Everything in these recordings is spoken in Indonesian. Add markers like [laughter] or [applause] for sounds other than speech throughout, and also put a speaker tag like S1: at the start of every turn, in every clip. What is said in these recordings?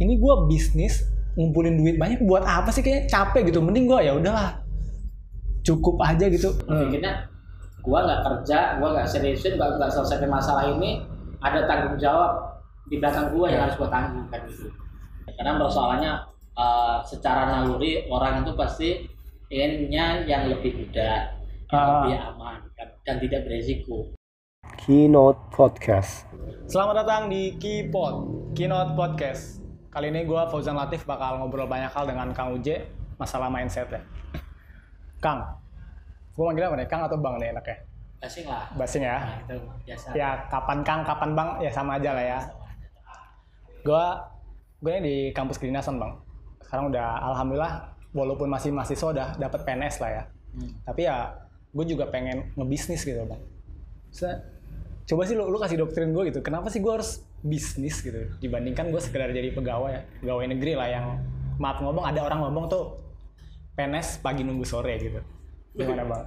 S1: ini gue bisnis ngumpulin duit banyak buat apa sih kayak capek gitu mending gue ya udahlah cukup aja gitu
S2: Pikirnya gua nggak kerja, gua nggak seriusin, gua nggak selesaikan masalah ini, ada tanggung jawab di belakang gua yang harus gua tanggung kan gitu. Karena persoalannya eh, secara naluri orang itu pasti inginnya yang lebih mudah, yang
S1: Ah.
S2: lebih aman kan, dan tidak beresiko.
S3: Keynote Podcast.
S1: Selamat datang di Keypod, Keynote Podcast. Kali ini gue Fauzan Latif bakal ngobrol banyak hal dengan Kang Uje masalah mindset ya. Kang, gue manggilnya apa nih? Kang atau Bang nih enaknya?
S2: Basing lah.
S1: Basing ya.
S2: Nah, itu biasa.
S1: Ya kapan Kang, kapan Bang, ya sama aja lah ya. Gue gue ini di kampus kedinasan Bang. Sekarang udah alhamdulillah walaupun masih mahasiswa udah dapat PNS lah ya.
S2: Hmm.
S1: Tapi ya gue juga pengen ngebisnis gitu Bang. Coba sih lu, lu kasih doktrin gue gitu. Kenapa sih gue harus bisnis gitu dibandingkan gue sekedar jadi pegawai ya, pegawai negeri lah yang maaf ngomong ada orang ngomong tuh PNS pagi nunggu sore gitu. Gimana Bang?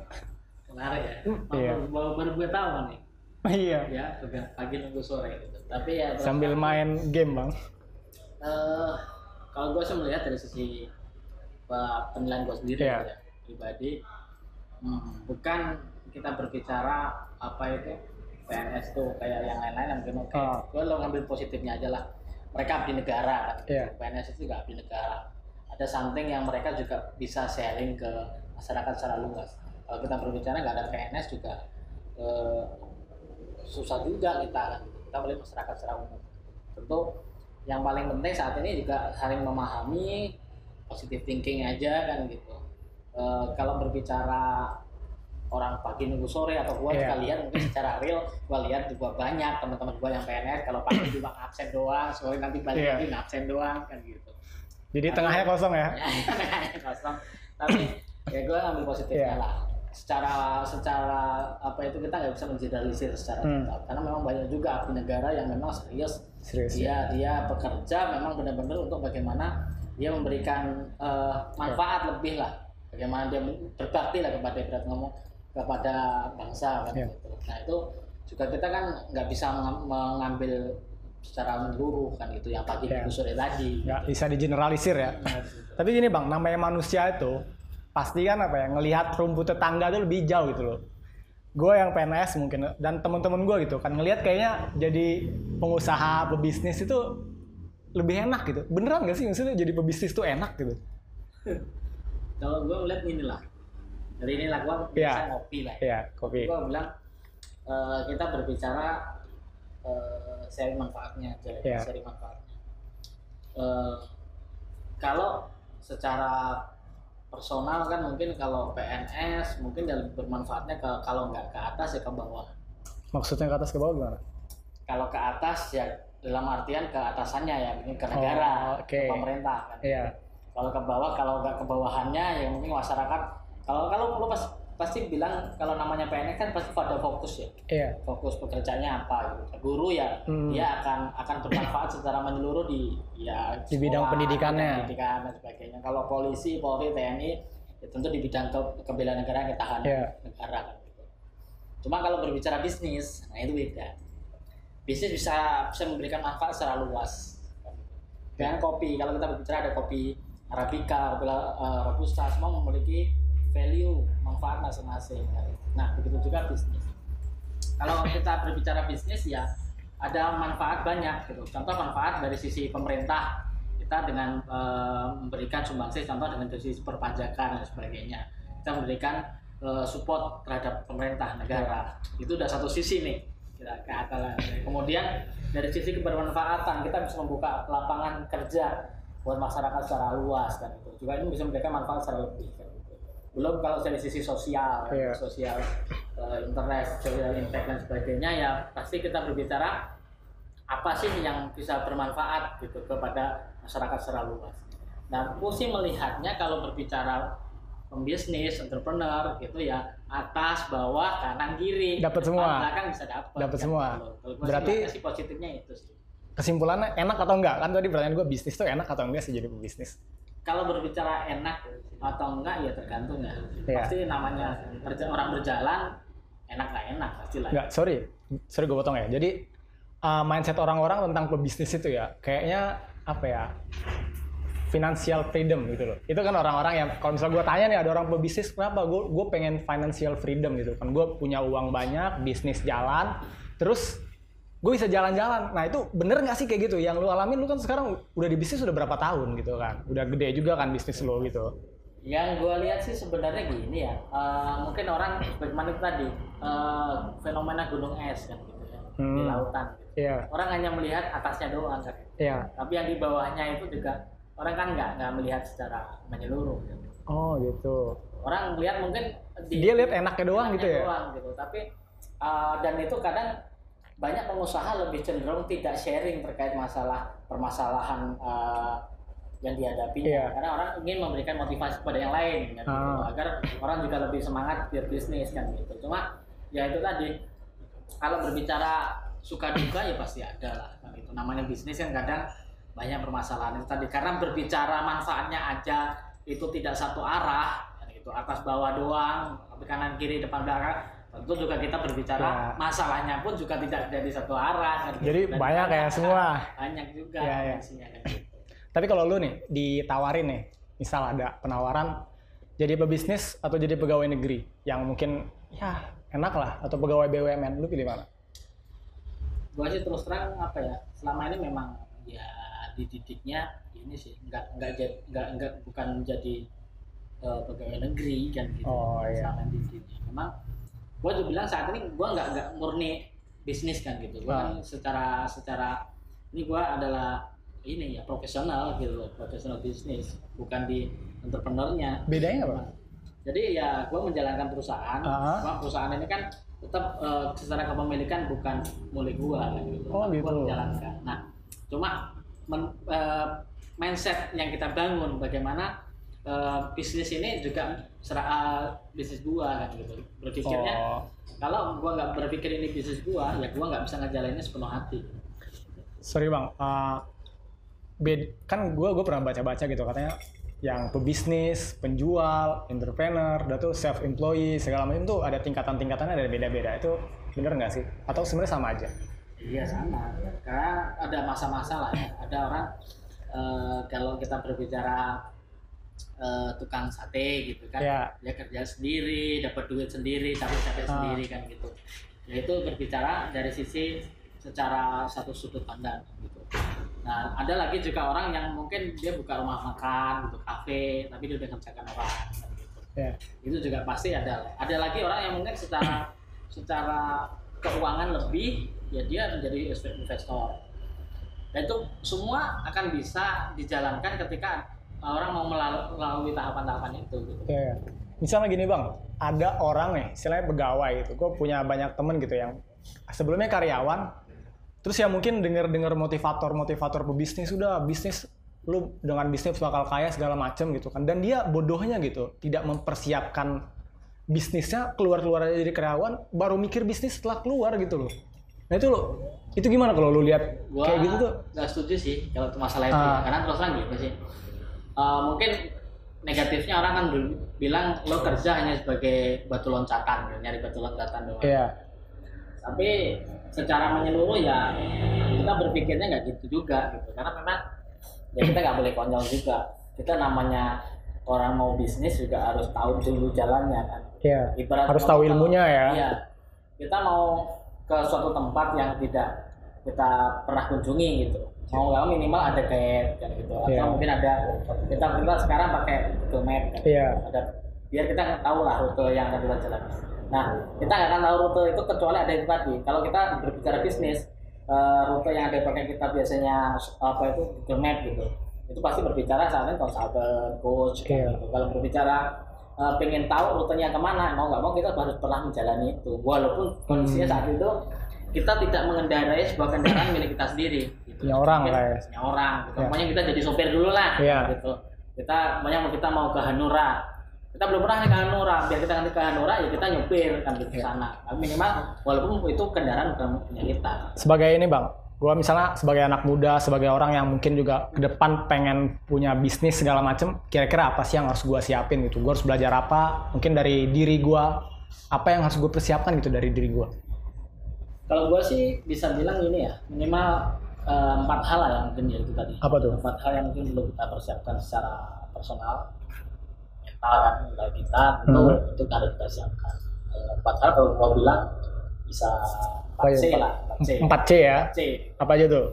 S2: Menarik ya.
S1: iya.
S2: Baru, baru, baru gue tahu nih. [laughs]
S1: iya.
S2: Ya, pagi nunggu sore gitu. Tapi ya
S1: Sambil main game Bang.
S2: Eh, kalau gue sih melihat dari sisi eh, penilaian gue sendiri
S1: Iya.
S2: ya, pribadi, hmm, bukan kita berbicara apa itu PNS tuh kayak yang lain-lain mungkin oke.
S1: Ah.
S2: Gue lo ngambil positifnya aja lah. Mereka abdi negara kan.
S1: Iya.
S2: PNS itu juga abdi negara. Ada something yang mereka juga bisa sharing ke masyarakat secara luas. Kalau kita berbicara nggak ada PNS juga eh, susah juga kita kan. Kita boleh masyarakat secara umum. Tentu yang paling penting saat ini juga saling memahami positive thinking aja kan gitu. Eh, kalau berbicara orang pagi nunggu sore atau gua juga lihat mungkin secara real gua lihat juga banyak teman-teman gua yang PNS kalau pagi [clears throat] cuma absen doang sore nanti balik
S1: Iya.
S2: lagi absen doang kan gitu
S1: Jadi tengahnya kosong ya. [laughs]
S2: kosong tapi ya gue ngambil positifnya
S1: Iya.
S2: lah secara secara apa itu kita nggak bisa mengeneralisir secara
S1: Hmm.
S2: total karena memang banyak juga abdi negara yang memang serius
S1: Serius ya.
S2: dia dia bekerja memang benar-benar untuk bagaimana dia memberikan eh, manfaat lebih lah bagaimana dia berbakti lah kepada berat ngomong kepada bangsa kan
S1: Iya.
S2: gitu. nah itu juga kita kan nggak bisa mengam- mengambil secara menyeluruh kan itu yang pagi
S1: Iya.
S2: minggu sore tadi
S1: Nggak bisa digeneralisir ya. Tapi gini bang, namanya manusia itu pasti kan apa ya ngelihat rumput tetangga tuh lebih jauh gitu loh. Gue yang PNS mungkin dan teman-teman gue gitu kan ngelihat kayaknya jadi pengusaha pebisnis itu lebih enak gitu. Beneran gak sih maksudnya jadi pebisnis tuh enak gitu? [laughs]
S2: kalau gue melihat ini lah dari inilah gue
S1: Iya.
S2: bisa ngopi lah
S1: Iya, kopi.
S2: gue bilang eh, kita berbicara eh, sharing manfaatnya aja
S1: Iya.
S2: sharing manfaatnya Eh, kalau secara personal kan mungkin kalau PNS mungkin ya lebih bermanfaatnya ke kalau nggak ke atas ya ke bawah
S1: Maksudnya ke atas ke bawah gimana?
S2: kalau ke atas ya dalam artian ke atasannya ya mungkin ke negara
S1: Oh, oke.
S2: ke pemerintah kan
S1: Iya.
S2: kalau ke bawah kalau nggak ke bawahannya ya mungkin masyarakat kalau kalau lu pas, pasti bilang kalau namanya PNS kan pasti pada fokus ya
S1: Iya.
S2: fokus pekerjaannya apa gitu. guru ya
S1: Hmm.
S2: dia akan akan bermanfaat secara menyeluruh di ya
S1: Di bidang pendidikannya.
S2: pendidikan dan sebagainya kalau polisi polri tni ya tentu di bidang ke kebelaan negara ketahanan
S1: Iya.
S2: negara kan gitu cuma kalau berbicara bisnis nah itu beda bisnis bisa bisa memberikan manfaat secara luas dengan kopi kalau kita berbicara ada kopi arabica kopi uh, robusta semua memiliki value manfaat masing-masing nah begitu juga bisnis. Kalau kita berbicara bisnis ya ada manfaat banyak gitu. Contoh manfaat dari sisi pemerintah kita dengan eh, memberikan sumbangsi contoh dengan sisi perpajakan dan sebagainya. Kita memberikan eh, support terhadap pemerintah negara. Itu udah satu sisi nih kita ke atas kemudian dari sisi kebermanfaatan kita bisa membuka lapangan kerja buat masyarakat secara luas kan itu juga ini bisa memberikan manfaat secara lebih gitu. Belum kalau dari sisi sosial kan,
S1: Iya.
S2: sosial eh, internet social impact dan sebagainya ya pasti kita berbicara apa sih yang bisa bermanfaat gitu kepada masyarakat secara luas. Nah, aku sih melihatnya kalau berbicara pembisnis, entrepreneur gitu ya atas, bawah, kanan, kiri,
S1: Dapat semua.
S2: belakang bisa dapat.
S1: Dapat
S2: kan
S1: semua.
S2: gitu. Kalau
S1: Berarti-
S2: sih positifnya itu sih.
S1: Kesimpulannya enak atau enggak? Kan tadi pertanyaan gue bisnis tuh enak atau enggak sih jadi pebisnis?
S2: Kalau berbicara enak atau enggak ya tergantung ya.
S1: Iya.
S2: Pasti namanya berja- orang berjalan enak nggak enak pasti lah.
S1: Enggak, sorry. Sorry gue potong ya. Jadi uh, mindset orang-orang tentang pebisnis itu ya, kayaknya apa ya financial freedom gitu loh itu kan orang-orang yang kalau misalnya gue tanya nih ada orang pebisnis kenapa gue gue pengen financial freedom gitu kan gue punya uang banyak bisnis jalan terus gue bisa jalan-jalan nah itu bener nggak sih kayak gitu yang lu alamin lu kan sekarang udah di bisnis udah berapa tahun gitu kan udah gede juga kan bisnis lo gitu
S2: Yang gue lihat sih sebenarnya gini ya, eh, mungkin orang bagaimana tadi eh, fenomena gunung es kan gitu ya di
S1: Hmm.
S2: lautan.
S1: iya
S2: Orang hanya melihat atasnya doang kan,
S1: iya
S2: tapi yang di bawahnya itu juga orang kan nggak nggak melihat secara menyeluruh. Gitu.
S1: oh gitu
S2: Orang melihat mungkin
S1: Dia lihat enaknya doang gitu ya?
S2: doang gitu. Tapi eh, dan itu kadang banyak pengusaha lebih cenderung tidak sharing terkait masalah permasalahan eh, yang dihadapinya
S1: Iya.
S2: karena orang ingin memberikan motivasi kepada yang lain kan, gitu.
S1: Ah.
S2: agar orang juga lebih semangat berbisnis kan gitu cuma ya itu tadi kalau berbicara suka duka ya pasti ada lah kan gitu namanya bisnis kan kadang banyak permasalahan itu tadi karena berbicara manfaatnya aja itu tidak satu arah kan gitu atas bawah doang tapi kanan kiri depan belakang tentu juga kita
S1: Ya.
S2: berbicara masalahnya pun juga tidak dari satu arah kan gitu.
S1: Jadi
S2: Dan
S1: banyak ya semua.
S2: banyak juga
S1: Ya, ya.
S2: isinya kan gitu.
S1: Tapi kalau lu nih ditawarin nih, misal ada penawaran jadi pebisnis atau jadi pegawai negeri yang mungkin ya enak lah atau pegawai BUMN, lu pilih mana?
S2: gua sih terus terang apa ya selama ini memang ya dididiknya ini sih nggak nggak jadi nggak nggak bukan menjadi eh, pegawai negeri kan gitu
S1: Oh, iya.
S2: selama dididiknya memang gua juga bilang saat ini gua nggak nggak murni bisnis kan gitu gua
S1: Ah.
S2: kan secara secara ini gua adalah ini ya profesional gitu loh profesional bisnis bukan di entrepreneurnya
S1: Bedanya apa?
S2: jadi ya gue menjalankan perusahaan,
S1: Ah.
S2: Cuma perusahaan ini kan tetap eh, secara kepemilikan bukan milik gue kan gitu.
S1: Oh, gitu.
S2: menjalankan. Nah, cuma men- eh, mindset yang kita bangun bagaimana eh, bisnis ini juga sera, eh, bisnis gua kan gitu. Berpikirnya
S1: Oh,
S2: kalau gua nggak berpikir ini bisnis gua, ya gua nggak bisa ngejalaninnya sepenuh hati.
S1: sorry bang, uh, bed, kan gue gue pernah baca-baca gitu katanya yang pebisnis, penjual, entrepreneur, dan tuh self employee segala macam tuh ada tingkatan-tingkatannya ada beda-beda itu bener nggak sih? Atau sebenarnya sama aja?
S2: Iya sama, karena ada masa-masa lah ya. Ada orang eh, kalau kita berbicara eh, tukang sate gitu kan,
S1: Ya.
S2: dia kerja sendiri, dapat duit sendiri, tapi sate
S1: Ah.
S2: sendiri kan gitu. Ya itu berbicara dari sisi secara satu sudut pandang gitu. Nah ada lagi juga orang yang mungkin dia buka rumah makan gitu, kafe, tapi dia udah ngerjakan orang kan gitu
S1: Ya.
S2: itu juga pasti ada ada lagi orang yang mungkin secara [coughs] secara keuangan lebih ya dia menjadi investor dan itu semua akan bisa dijalankan ketika orang mau melalu- melalui tahapan-tahapan itu gitu.
S1: Ya, ya. Misalnya gini bang, ada orang nih, istilahnya pegawai gitu. Gue punya banyak temen gitu yang sebelumnya karyawan, terus ya mungkin denger-dengar motivator-motivator pebisnis sudah bisnis lu dengan bisnis bakal kaya segala macem gitu kan. Dan dia bodohnya gitu, tidak mempersiapkan bisnisnya keluar-keluar aja jadi karyawan, baru mikir bisnis setelah keluar gitu loh. Nah itu lo, itu gimana kalau lu lihat kayak gitu tuh?
S2: nggak setuju sih kalau itu masalah itu.
S1: Ah.
S2: karena terus terang gitu sih Eh, mungkin negatifnya orang kan dulu bilang lo kerja hanya sebagai batu loncatan nyari batu loncatan doang.
S1: Iya,
S2: tapi secara menyeluruh ya kita berpikirnya nggak gitu juga gitu. Karena memang ya kita nggak boleh konyol juga. Kita namanya orang mau bisnis juga harus tahu dulu jalannya kan.
S1: Iya.
S2: Ibarat
S1: Harus tahu
S2: kita-
S1: ilmunya ya.
S2: iya. Kita mau ke suatu tempat yang tidak kita pernah kunjungi gitu mau nggak mau minimal ada kan gitu atau
S1: Iya.
S2: mungkin ada kita kita sekarang pakai Google Map kan
S1: Iya.
S2: ada biar kita nggak tahu lah rute yang akan kita jalani. Nah, kita nggak akan tahu rute itu kecuali ada itu tadi. Kalau kita berbicara bisnis, eh, rute yang ada pakai kita biasanya apa itu Google Map gitu. Itu pasti berbicara saat ini konsultan, coach,
S1: Iya.
S2: kayak gitu. Kalau berbicara eh, pengen tahu rutenya ke mana, mau nggak mau kita harus pernah menjalani itu. Walaupun kondisinya
S1: Hmm.
S2: saat itu kita tidak mengendarai sebuah kendaraan milik kita sendiri. Gitu.
S1: Punya orang
S2: Mungkin
S1: lah ya.
S2: punya orang. Gitu.
S1: Ya.
S2: Pokoknya kita jadi sopir dulu lah.
S1: Iya.
S2: Gitu. Kita pokoknya mau kita mau ke Hanura. Kita belum pernah nih ke Hanura. Biar kita nanti ke Hanura ya kita nyupir kan di
S1: Iya.
S2: sana. Tapi minimal walaupun itu kendaraan bukan punya kita.
S1: sebagai ini bang, gua misalnya sebagai anak muda, sebagai orang yang mungkin juga ke depan pengen punya bisnis segala macem, kira-kira apa sih yang harus gua siapin gitu? Gua harus belajar apa? Mungkin dari diri gua, apa yang harus gue persiapkan gitu dari diri gua?
S2: Kalau gua sih bisa bilang ini ya, minimal empat hal lah yang mungkin ya itu tadi.
S1: Apa tuh?
S2: Empat hal yang mungkin perlu kita persiapkan secara personal, mental kan, mental kita tentu
S1: Hmm.
S2: itu harus kita siapkan. Eh, Empat hal kalau gua bilang bisa 4 C
S1: ya?
S2: lah, 4 C.
S1: 4C ya.
S2: C
S1: Apa aja tuh?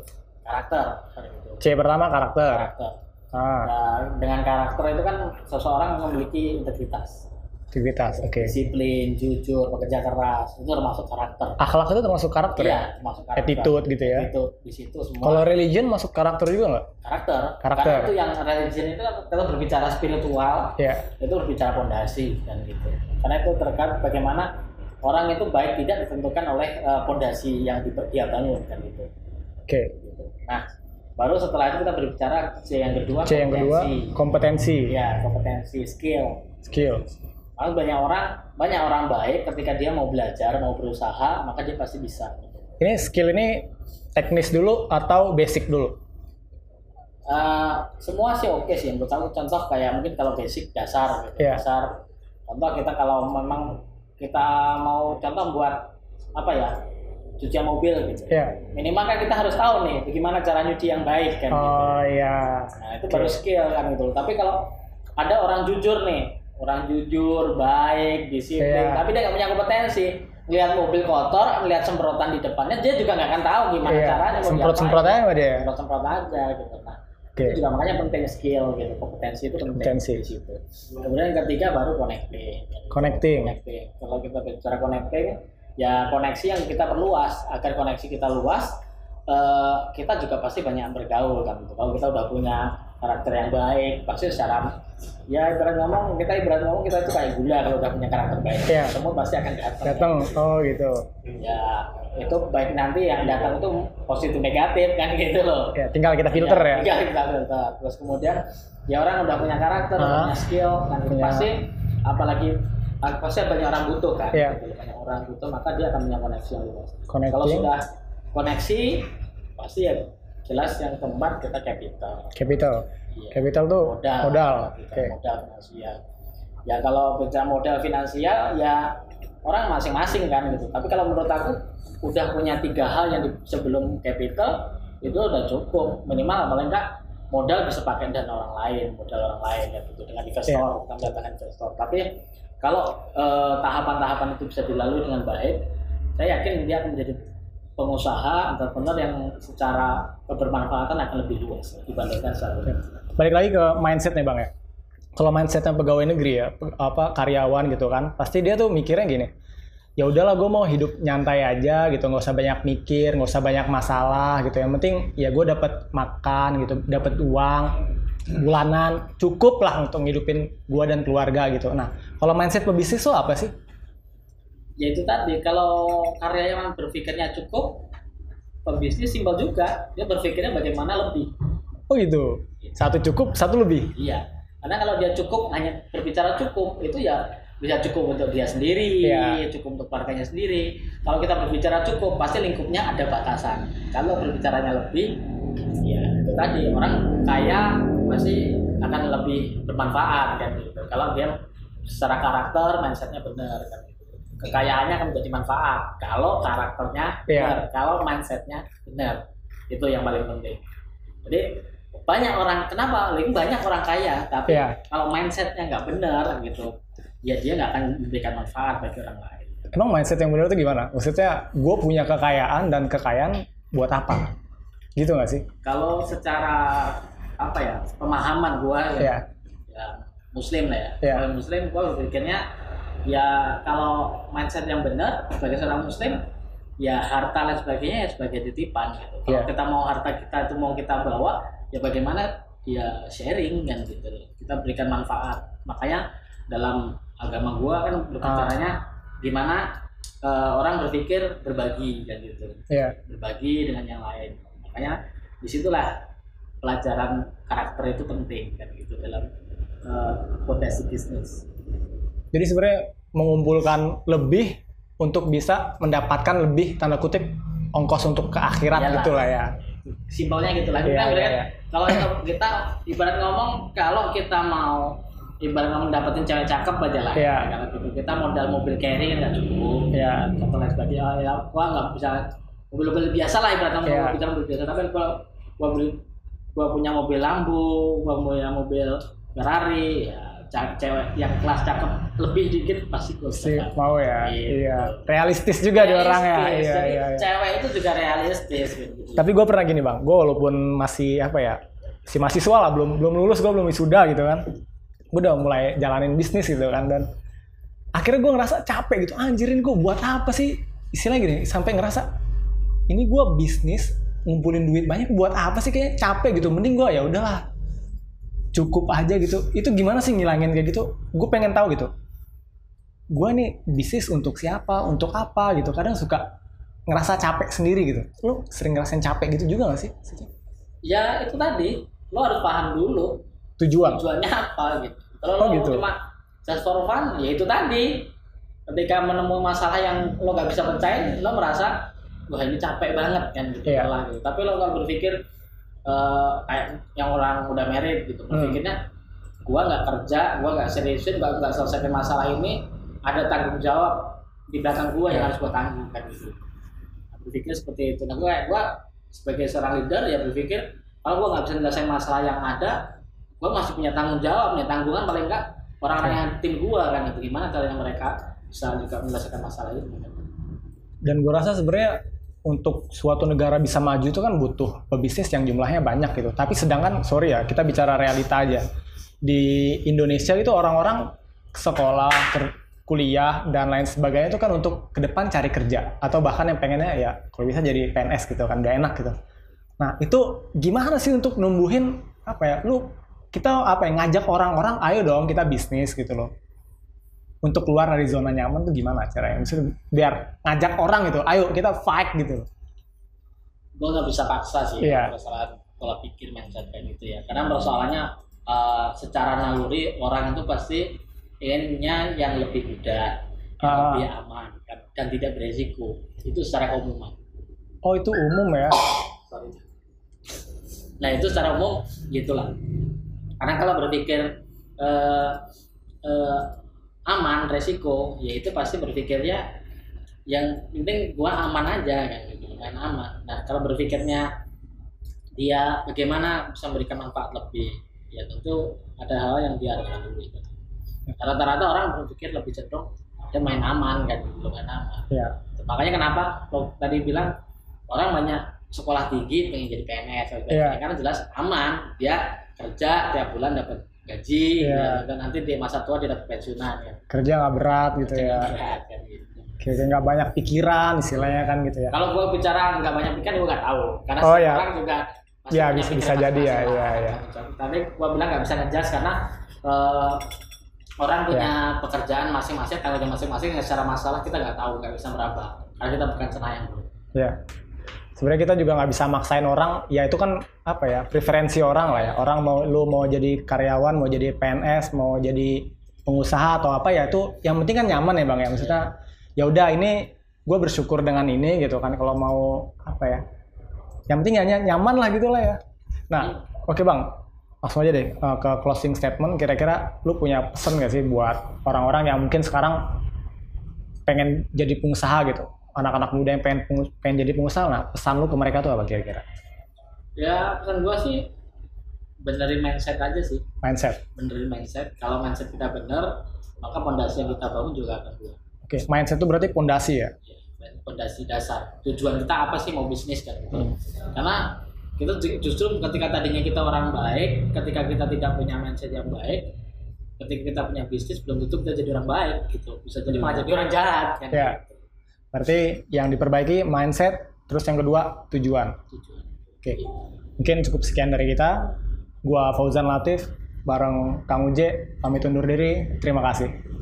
S2: karakter. gitu.
S1: C pertama karakter.
S2: Karakter.
S1: Ah,
S2: Nah, dengan karakter itu kan seseorang memiliki integritas,
S1: aktivitas. Oke.
S2: disiplin, jujur, bekerja keras, itu termasuk karakter.
S1: Akhlak itu termasuk karakter ya?
S2: Iya, termasuk karakter.
S1: Attitude gitu ya.
S2: Attitude di situ semua.
S1: Kalau religion masuk karakter juga nggak?
S2: karakter.
S1: Karakter.
S2: Karena itu yang religion itu kalau berbicara spiritual
S1: Ya.
S2: itu berbicara fondasi dan gitu. Karena itu terkait bagaimana orang itu baik tidak ditentukan oleh eh, fondasi yang di- dia bangun kan gitu.
S1: Oke.
S2: Gitu. Nah, baru setelah itu kita berbicara C yang kedua
S1: C yang kedua
S2: kompetensi, ya kompetensi skill
S1: skill.
S2: Karena banyak orang banyak orang baik ketika dia mau belajar mau berusaha maka dia pasti bisa.
S1: Ini skill ini teknis dulu atau basic dulu?
S2: Eh, semua sih oke sih. Menurut aku contoh kayak mungkin kalau basic dasar gitu.
S1: Iya.
S2: dasar. Contoh kita kalau memang kita mau contoh buat apa ya? Cucian mobil gitu.
S1: Ya.
S2: minimal kan kita harus tahu nih bagaimana cara nyuci yang baik kan gitu.
S1: Oh iya.
S2: nah itu baru skill kan gitu. Tapi kalau ada orang jujur nih orang jujur baik disiplin
S1: Iya.
S2: tapi dia nggak punya kompetensi lihat mobil kotor lihat semprotan di depannya dia juga nggak akan tahu gimana
S1: Iya.
S2: caranya mau
S1: Semprot-semprot
S2: diapain.
S1: aja dia.
S2: semprot semprot aja gitu nah
S1: Oke.
S2: itu juga makanya penting skill gitu kompetensi itu penting
S1: Kompetensi.
S2: di situ kemudian yang ketiga baru connecting
S1: Connecting.
S2: connecting kalau kita bicara connecting ya koneksi yang kita perluas agar koneksi kita luas eh, kita juga pasti banyak bergaul kan gitu. kalau kita udah punya karakter yang baik pasti secara ya ibarat ngomong kita ibarat ngomong kita itu kayak gula kalau udah punya karakter baik
S1: Iya.
S2: semua pasti akan datang
S1: Datang. Oh gitu.
S2: ya itu baik nanti yang datang itu positif negatif kan gitu loh
S1: Ya, tinggal kita filter ya.
S2: Iya, kita filter. Terus kemudian ya orang udah punya karakter, udah
S1: Ah.
S2: punya skill, kan
S1: Punya-
S2: pasti apalagi ah, pasti banyak orang butuh kan.
S1: Iya.
S2: Gitu. Banyak orang butuh maka dia akan punya koneksi yang luas. Kalau sudah koneksi pasti ya jelas yang keempat kita capital.
S1: Capital.
S2: Iya.
S1: Capital tuh
S2: Modal.
S1: modal. Oke.
S2: Modal finansial. Ya kalau bicara modal finansial ya orang masing-masing kan gitu. Tapi kalau menurut aku udah punya tiga hal yang di- sebelum capital itu udah cukup minimal paling enggak modal bisa pakai dana orang lain, modal orang lain ya gitu dengan investor,
S1: Iya.
S2: bukan mendatangkan investor. Tapi kalau eh, tahapan-tahapan itu bisa dilalui dengan baik, saya yakin dia akan menjadi pengusaha entrepreneur yang secara kebermanfaatan akan lebih luas dibandingkan sebelumnya.
S1: Balik lagi ke mindset nih bang ya. Kalau mindsetnya pegawai negeri ya, apa karyawan gitu kan, pasti dia tuh mikirnya gini. Ya udahlah, gue mau hidup nyantai aja gitu, nggak usah banyak mikir, nggak usah banyak masalah gitu. Yang penting ya gue dapat makan gitu, dapat uang bulanan cukup lah untuk ngidupin gue dan keluarga gitu. Nah, kalau mindset pebisnis tuh apa sih?
S2: Ya itu tadi kalau karyawan berpikirnya cukup pebisnis simpel juga. Dia berpikirnya bagaimana lebih.
S1: Oh gitu, satu cukup, satu lebih.
S2: iya. Karena kalau dia cukup hanya berbicara cukup itu ya bisa cukup untuk dia sendiri
S1: Iya.
S2: cukup untuk keluarganya sendiri. Kalau kita berbicara cukup pasti lingkupnya ada batasan. Kalau berbicaranya lebih ya itu tadi orang kaya pasti akan lebih bermanfaat kan gitu. Kalau dia secara karakter mindsetnya benar kan gitu. Kekayaannya akan menjadi manfaat kalau karakternya
S1: Iya.
S2: benar kalau mindsetnya benar itu yang paling penting jadi banyak orang kenapa Link banyak orang kaya tapi
S1: Iya.
S2: kalau mindsetnya nggak benar gitu ya dia nggak akan memberikan manfaat bagi orang lain
S1: Emang mindset yang benar itu gimana? Maksudnya gue punya kekayaan dan kekayaan buat apa? Gitu nggak sih?
S2: kalau secara apa ya pemahaman gua ya,
S1: Iya.
S2: ya muslim lah ya
S1: Iya.
S2: kalau muslim gua berpikirnya ya kalau mindset yang benar sebagai seorang muslim ya harta dan sebagainya ya sebagai titipan gitu. kalau
S1: Iya.
S2: kita mau harta kita itu mau kita bawa ya bagaimana? Ya sharing kan gitu. Kita berikan manfaat. Makanya dalam agama gua kan berbicaranya gimana eh, orang berpikir berbagi kan gitu.
S1: Iya.
S2: berbagi dengan yang lain. Makanya di situlah pelajaran karakter itu penting kan gitu dalam uh, potensi bisnis.
S1: Jadi sebenarnya mengumpulkan lebih untuk bisa mendapatkan lebih tanda kutip ongkos untuk ke akhirat
S2: Iyalah.
S1: gitu lah ya.
S2: simpelnya gitu lah
S1: Iya,
S2: kita
S1: iya,
S2: ibarat-
S1: iya.
S2: kalau kita- ibarat ngomong kalau kita mau ibarat ngomong dapetin cewek cakep aja lah karena gitu kita modal mobil carry kan nggak cukup
S1: Iya.
S2: contoh lain sebagainya oh, ya gua nggak bisa mobil-mobil biasa lah ibaratnya
S1: Iya.
S2: mobil bicara mobil biasa tapi gua gua beli gua punya mobil Lambo gua punya mobil Ferrari ya cewek yang kelas cakep lebih dikit pasti gua
S1: Si mau ya.
S2: Gitu.
S1: Iya. Realistis juga di orang ya.
S2: Realistis.
S1: Iya,
S2: Jadi
S1: iya, iya.
S2: cewek itu juga realistis gitu.
S1: Tapi gue pernah gini bang, gue walaupun masih apa ya, si mahasiswa lah, belum belum lulus, gue belum wisuda gitu kan. Gue udah mulai jalanin bisnis gitu kan dan akhirnya gue ngerasa capek gitu. Anjirin gue buat apa sih? Istilahnya gini, sampai ngerasa ini gue bisnis ngumpulin duit banyak buat apa sih kayak capek gitu. Mending gue ya udahlah cukup aja gitu. Itu gimana sih ngilangin kayak gitu? Gue pengen tahu gitu. Gue nih bisnis untuk siapa, untuk apa gitu. Kadang suka ngerasa capek sendiri gitu. Lu sering ngerasain capek gitu juga gak sih?
S2: Ya itu tadi lo harus paham dulu
S1: Tujuan.
S2: tujuannya apa gitu. Kalau
S1: Oh,
S2: lo
S1: gitu.
S2: cuma just for fun, ya itu tadi. Ketika menemukan masalah yang lo gak bisa pecahin, lo merasa wah ini capek banget kan gitu.
S1: Iya.
S2: lah, gitu. Tapi lo kalau berpikir eh, kayak yang orang udah married gitu,
S1: Hmm.
S2: berpikirnya gua nggak kerja, gua nggak seriusin, gua nggak selesaikan masalah ini, ada tanggung jawab di belakang gua yang
S1: Iya.
S2: harus gua tanggung kan gitu. Berpikir seperti itu. Nah gua, gua sebagai seorang leader ya berpikir kalau gua nggak bisa menyelesaikan masalah yang ada, gua masih punya tanggung jawab, punya tanggungan paling enggak orang-orang yang tim gua kan itu gimana caranya mereka bisa juga menyelesaikan masalah ini. kan.
S1: Dan gue rasa sebenarnya untuk suatu negara bisa maju itu kan butuh pebisnis yang jumlahnya banyak gitu. Tapi sedangkan sorry ya kita bicara realita aja di Indonesia itu orang-orang sekolah, kuliah dan lain sebagainya itu kan untuk ke depan cari kerja atau bahkan yang pengennya ya kalau bisa jadi PNS gitu kan gak enak gitu. Nah itu gimana sih untuk numbuhin apa ya lu kita apa ya ngajak orang-orang ayo dong kita bisnis gitu loh untuk keluar dari zona nyaman tuh gimana caranya? Maksudnya biar ngajak orang gitu, ayo kita fight gitu.
S2: gue nggak bisa paksa sih
S1: Iya.
S2: persoalan pola pikir mindset kayak gitu ya karena persoalannya eh, secara naluri orang itu pasti inginnya yang lebih mudah yang
S1: Ah.
S2: lebih aman kan, dan tidak beresiko itu secara umum
S1: Oh itu umum ya?
S2: Sorry. nah itu secara umum gitulah karena kalau berpikir eh, eh, aman resiko ya itu pasti berpikirnya yang penting gua aman aja kan gitu main aman nah kalau berpikirnya dia bagaimana bisa memberikan manfaat lebih ya tentu ada hal yang dia harus lalui kan. rata-rata orang berpikir lebih cenderung dia main aman kan gitu main aman
S1: Ya.
S2: makanya kenapa lo tadi bilang orang banyak sekolah tinggi pengen jadi PNS
S1: Iya.
S2: sebagainya, karena jelas aman dia kerja tiap bulan dapat gaji
S1: Iya.
S2: ya, dan nanti di masa tua dia dapat pensiunan ya
S1: Kerja nggak berat gitu ya.
S2: Berat, kan, gitu.
S1: Kayak nggak banyak pikiran istilahnya kan gitu ya.
S2: kalau gua bicara nggak banyak pikiran gua nggak tahu karena
S1: Oh, iya.
S2: orang juga
S1: Iya,
S2: punya
S1: bisa- bisa jadi ya,
S2: lah.
S1: iya.
S2: tapi gua bilang nggak bisa ngejudge karena eh, orang
S1: Iya.
S2: punya pekerjaan masing-masing tanggung jawab masing-masing secara masalah kita nggak tahu nggak bisa meraba karena kita bukan senayan
S1: Ya. Sebenarnya kita juga nggak bisa maksain orang. Ya itu kan apa ya preferensi orang lah ya. Orang mau lu mau jadi karyawan, mau jadi PNS, mau jadi pengusaha atau apa ya itu yang penting kan nyaman ya bang ya. Maksudnya ya udah ini gue bersyukur dengan ini gitu kan. Kalau mau apa ya. Yang penting ya ny- nyaman lah gitu lah ya. Nah oke bang. Langsung aja deh eh, ke closing statement. Kira-kira lu punya pesan gak sih buat orang-orang yang mungkin sekarang pengen jadi pengusaha gitu anak-anak muda yang pengen pengen jadi pengusaha nah pesan lu ke mereka tuh apa kira-kira?
S2: Ya pesan gua sih benerin mindset aja sih.
S1: Mindset.
S2: Benerin mindset. Kalau mindset kita bener maka pondasi yang kita bangun juga akan kuat.
S1: Oke mindset itu berarti pondasi ya?
S2: Ya, pondasi dasar. Tujuan kita apa sih mau bisnis kan? Gitu.
S1: Hmm.
S2: karena kita ju- justru ketika tadinya kita orang baik ketika kita tidak punya mindset yang baik ketika kita punya bisnis belum tentu kita jadi orang baik gitu. Bisa jadi malah jadi orang jahat kan?
S1: Ya. Berarti yang diperbaiki mindset terus yang kedua
S2: tujuan.
S1: Oke. Mungkin cukup sekian dari kita. Gua Fauzan Latif bareng Kang Uje pamit undur diri. Terima kasih